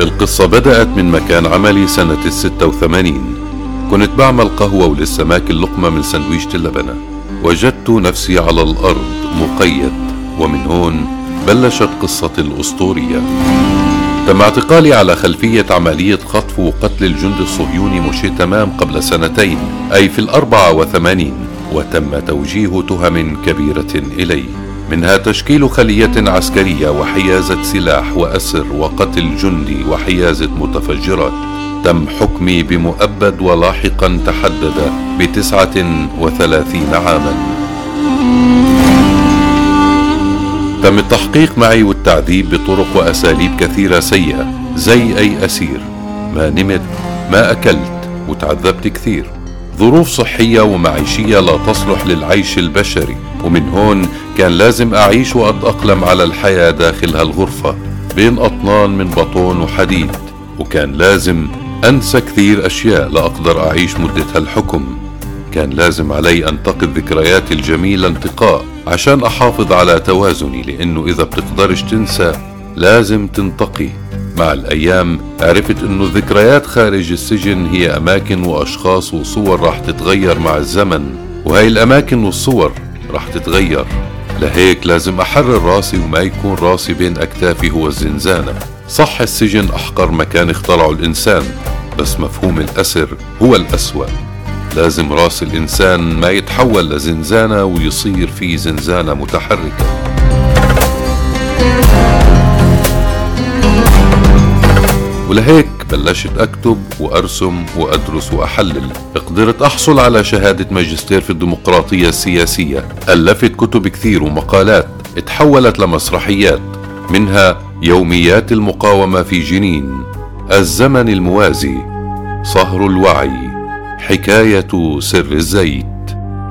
القصة بدأت من مكان عملي سنة الستة وثمانين. كنت بعمل قهوة ولسه ماكل لقمة من سندويشة اللبنة وجدت نفسي على الأرض مقيد ومن هون بلشت قصتي الأسطورية. تم اعتقالي على خلفية عملية خطف وقتل الجندي الصهيوني موشي تمام قبل سنتين أي في الأربعة وثمانين وتم توجيه تهم كبيرة إلي. منها تشكيل خلية عسكرية وحيازة سلاح وأسر وقتل جندي وحيازة متفجرات. تم حكمي بمؤبد ولاحقا تحدد بتسعة وثلاثين عاما. تم التحقيق معي والتعذيب بطرق وأساليب كثيرة سيئة زي أي أسير. ما نمت ما أكلت وتعذبت كثير. ظروف صحية ومعيشية لا تصلح للعيش البشري. ومن هون كان لازم أعيش وأتأقلم على الحياة داخل هالغرفة بين أطنان من بطون وحديد. وكان لازم أنسى كثير أشياء لأقدر أعيش مدة هالحكم كان لازم علي أنتقد ذكرياتي الجميلة انتقاء عشان أحافظ على توازني لأنه إذا بتقدرش تنسى لازم تنتقي. مع الأيام عرفت أنه الذكريات خارج السجن هي أماكن وأشخاص وصور راح تتغير مع الزمن وهي الأماكن والصور راح تتغير. لهيك لازم أحرر راسي وما يكون راسي بين أكتافي هو الزنزانة. صح السجن أحقر مكان اخترعه الإنسان بس مفهوم الأسر هو الأسوأ. لازم راس الإنسان ما يتحول لزنزانة ويصير في زنزانة متحركة. ولهيك بلشت أكتب وأرسم وأدرس وأحلل. قدرت أحصل على شهادة ماجستير في الديمقراطية السياسية. ألفت كتب كثير ومقالات. تحولت لمسرحيات. منها يوميات المقاومة في جنين. الزمن الموازي. صهر الوعي. حكاية سر الزيت.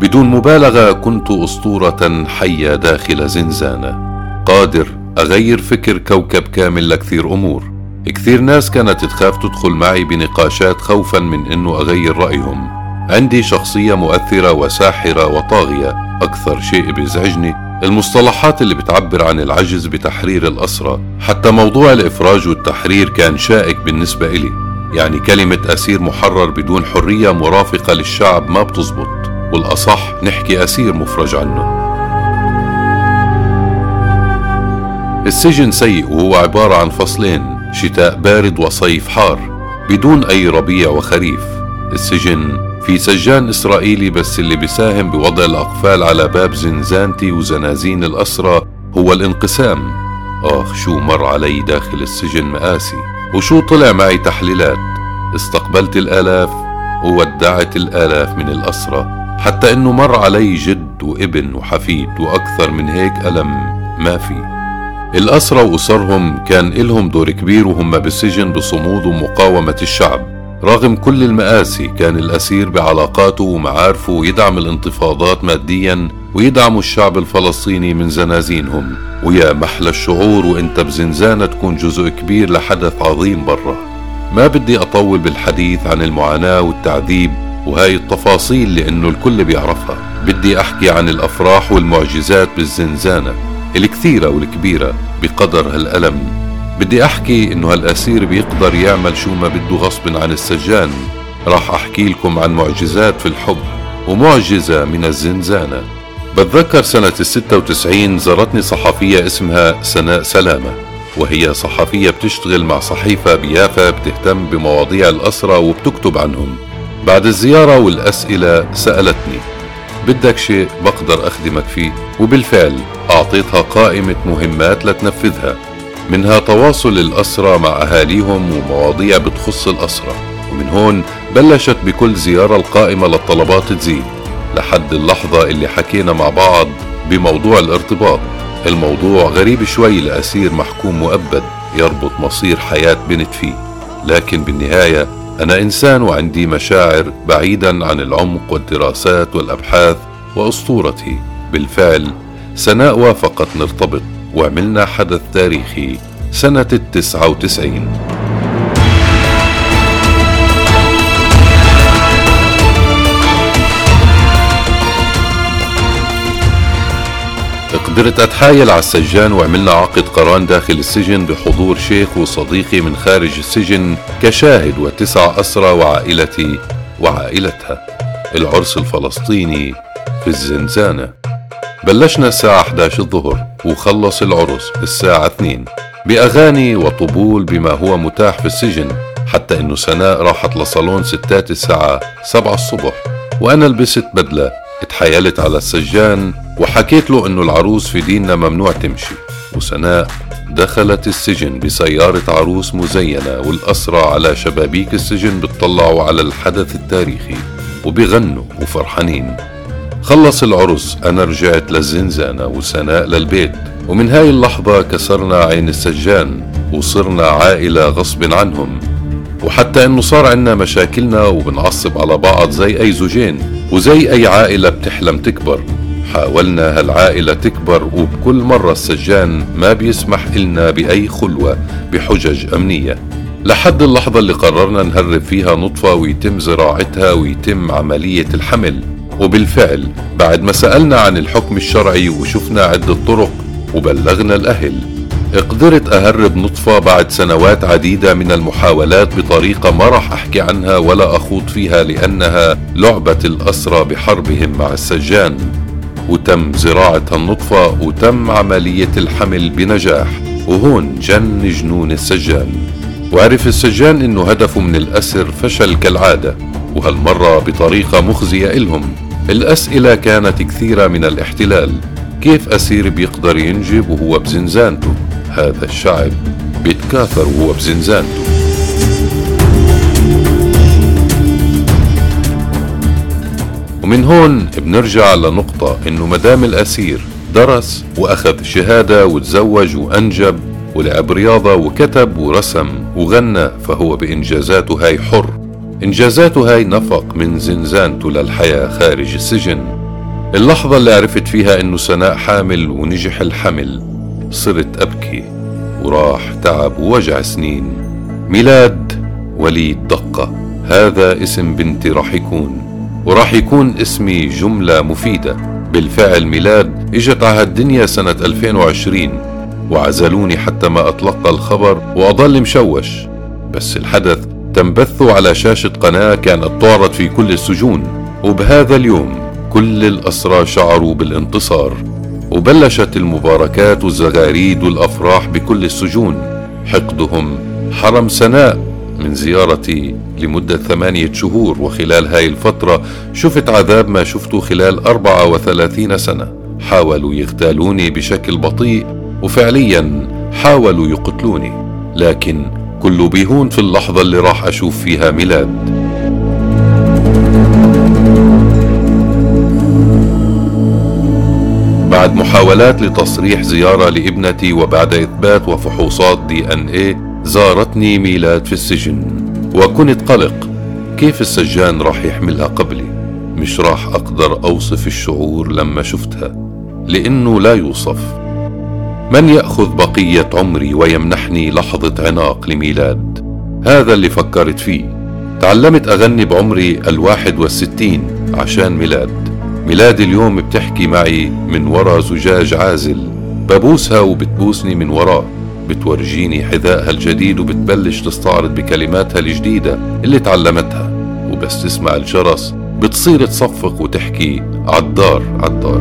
بدون مبالغة كنت أسطورة حية داخل زنزانة. قادر أغير فكر كوكب كامل لكثير أمور. كثير ناس كانت تخاف تدخل معي بنقاشات خوفا من إنه أغير رأيهم. عندي شخصية مؤثرة وساحرة وطاغية أكثر شيء بيزعجني المصطلحات اللي بتعبر عن العجز بتحرير الأسرى حتى موضوع الإفراج والتحرير كان شائك بالنسبة إلي. يعني كلمة أسير محرر بدون حرية مرافقة للشعب ما بتزبط والأصح نحكي أسير مفرج عنه. السجن سيء وهو عبارة عن فصلين. شتاء بارد وصيف حار بدون أي ربيع وخريف. السجن في سجان إسرائيلي بس اللي بيساهم بوضع الأقفال على باب زنزانتي وزنازين الأسرى هو الانقسام. آخ شو مر علي داخل السجن مآسي. وشو طلع معي تحليلات؟ استقبلت الآلاف وودعت الآلاف من الأسرى. حتى إنه مر علي جد وابن وحفيد وأكثر من هيك ألم ما في. الأسرى وأسرهم كان إلهم دور كبير وهم بالسجن بصمود ومقاومة الشعب. رغم كل المآسي كان الأسير بعلاقاته ومعارفه يدعم الانتفاضات ماديا ويدعم الشعب الفلسطيني من زنازينهم. ويا محلى الشعور وانت بزنزانة تكون جزء كبير لحدث عظيم برا. ما بدي أطول بالحديث عن المعاناة والتعذيب وهاي التفاصيل لأنه الكل بيعرفها. بدي أحكي عن الأفراح والمعجزات بالزنزانة. الكثيرة والكبيرة بقدر هالألم. بدي أحكي إنه هالأسير بيقدر يعمل شو ما بده غصب عن السجان. راح أحكي لكم عن معجزات في الحب ومعجزة من الزنزانة. بتذكر سنة الستة وتسعين زارتني صحفية اسمها سناء سلامة وهي صحفية بتشتغل مع صحيفة بيافا بتهتم بمواضيع الأسرى وبتكتب عنهم. بعد الزيارة والأسئلة سألتني بدك شيء بقدر أخدمك فيه وبالفعل أعطيتها قائمة مهمات لتنفذها. منها تواصل الأسرى مع أهاليهم ومواضيع بتخص الأسرى ومن هون بلشت بكل زيارة القائمة للطلبات تزيد لحد اللحظة اللي حكينا مع بعض بموضوع الارتباط. الموضوع غريب شوي لأسير محكوم مؤبد يربط مصير حياة بنت فيه. لكن بالنهاية أنا إنسان وعندي مشاعر بعيدا عن العمق والدراسات والأبحاث وأسطورتي. بالفعل سناء وافقت نرتبط وعملنا حدث تاريخي سنة التسعة وتسعين. قدرت أتحايل على السجان وعملنا عقد قران داخل السجن بحضور شيخ وصديقي من خارج السجن كشاهد وتسع أسرى وعائلتي وعائلتها العرس الفلسطيني في الزنزانة. بلشنا الساعة 11 الظهر وخلص العرس الساعة 2 بأغاني وطبول بما هو متاح في السجن حتى إنه سناء راحت لصالون ستات الساعة 7 الصبح وأنا لبست بدلة اتحايلت على السجان وحكيت له إنه العروس في ديننا ممنوع تمشي. وسناء دخلت السجن بسيارة عروس مزينة والأسرى على شبابيك السجن بتطلعوا على الحدث التاريخي وبيغنوا وفرحانين. خلص العرس أنا رجعت للزنزانة وسناء للبيت. ومن هاي اللحظة كسرنا عين السجان وصرنا عائلة غصب عنهم. وحتى إنه صار عنا مشاكلنا وبنعصب على بعض زي أي زوجين. وزي أي عائلة بتحلم تكبر. حاولنا هالعائلة تكبر وبكل مرة السجان ما بيسمح إلنا بأي خلوة بحجج أمنية. لحد اللحظة اللي قررنا نهرب فيها نطفة ويتم زراعتها ويتم عملية الحمل. وبالفعل بعد ما سألنا عن الحكم الشرعي وشفنا عدة طرق وبلغنا الأهل. قدرت أهرب نطفة بعد سنوات عديدة من المحاولات بطريقة ما راح أحكي عنها ولا أخوض فيها لأنها لعبة الأسرى بحربهم مع السجان. وتم زراعة النطفة وتم عملية الحمل بنجاح. وهون جن جنون السجان. وعرف السجان إنه هدفه من الأسر فشل كالعادة. وهالمرة بطريقة مخزية إلهم. الأسئلة كانت كثيرة من الاحتلال. كيف أسير بيقدر ينجب وهو بزنزانته؟ هذا الشعب بيتكاثر وهو بزنزانته ومن هون بنرجع لنقطة إنه مدام الأسير درس وأخذ شهادة وتزوج وأنجب ولعب رياضة وكتب ورسم وغنى فهو بإنجازاته هاي حر. إنجازاته هاي نفق من زنزانته للحياة خارج السجن. اللحظة اللي عرفت فيها إنه سناء حامل ونجح الحمل. صرت أبكي وراح تعب ووجع سنين. ميلاد وليد دقة هذا اسم بنتي راح يكون وراح يكون اسمي جملة مفيدة. بالفعل ميلاد إجت على هالدنيا سنة 2020 وعزلوني حتى ما أتلقى الخبر وأضل مشوش. بس الحدث تم بثه على شاشة قناة كانت تعرض في كل السجون وبهذا اليوم كل الأسرى شعروا بالانتصار. وبلشت المباركات والزغاريد والأفراح بكل السجون. حقدهم حرم سناء من زيارتي لمدة ثمانية شهور وخلال هاي الفترة شفت عذاب ما شفته خلال أربعة وثلاثين سنة. حاولوا يغتالوني بشكل بطيء وفعليا حاولوا يقتلوني. لكن كله بيهون في اللحظة اللي راح أشوف فيها ميلاد. بعد محاولات لتصريح زيارة لابنتي وبعد إثبات وفحوصات دي أن إيه زارتني ميلاد في السجن. وكنت قلق كيف السجان راح يحملها قبلي؟ مش راح أقدر أوصف الشعور لما شفتها لأنه لا يوصف. من يأخذ بقية عمري ويمنحني لحظة عناق لميلاد؟ هذا اللي فكرت فيه. تعلمت أغني بعمري الواحد والستين عشان ميلاد. ميلاد اليوم بتحكي معي من ورا زجاج عازل. ببوسها وبتبوسني من وراه بتورجيني حذائها الجديد وبتبلش تستعرض بكلماتها الجديدة اللي تعلمتها. وبس تسمع الجرس بتصير تصفق وتحكي عالدار عالدار.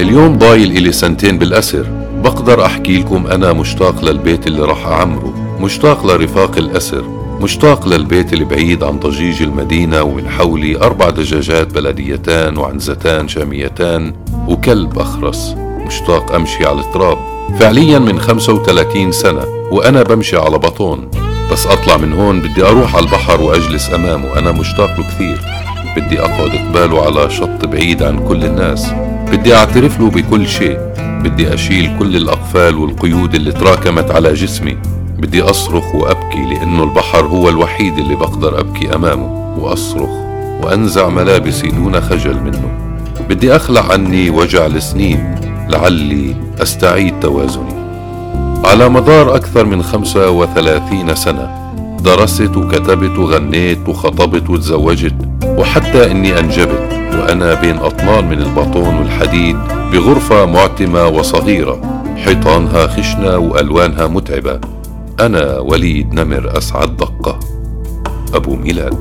اليوم ضايل إلي سنتين بالأسر. بقدر أحكي لكم أنا مشتاق للبيت اللي راح أعمره مشتاق لرفاق الأسر. مشتاق للبيت اللي بعيد عن ضجيج المدينة ومن حولي أربع دجاجات بلديتان وعنزتان شاميتان وكلب أخرس. مشتاق أمشي على التراب. فعليا من 35 سنة وأنا بمشي على بطون. بس أطلع من هون بدي أروح على البحر وأجلس أمامه. أنا مشتاق له كثير. بدي أقعد قباله على شط بعيد عن كل الناس. بدي أعترف له بكل شيء. بدي أشيل كل الأقفال والقيود اللي تراكمت على جسمي. بدي أصرخ وأبكي لأنه البحر هو الوحيد اللي بقدر أبكي أمامه وأصرخ وأنزع ملابسي دون خجل منه. بدي أخلع عني وجع السنين لعلي أستعيد توازني. على مدار أكثر من خمسة وثلاثين سنة درست وكتبت وغنيت وخطبت وتزوجت وحتى إني أنجبت وأنا بين أطنان من البطون والحديد بغرفة معتمة وصغيرة حيطانها خشنة وألوانها متعبة. أنا وليد نمر أسعد دقة. أبو ميلاد.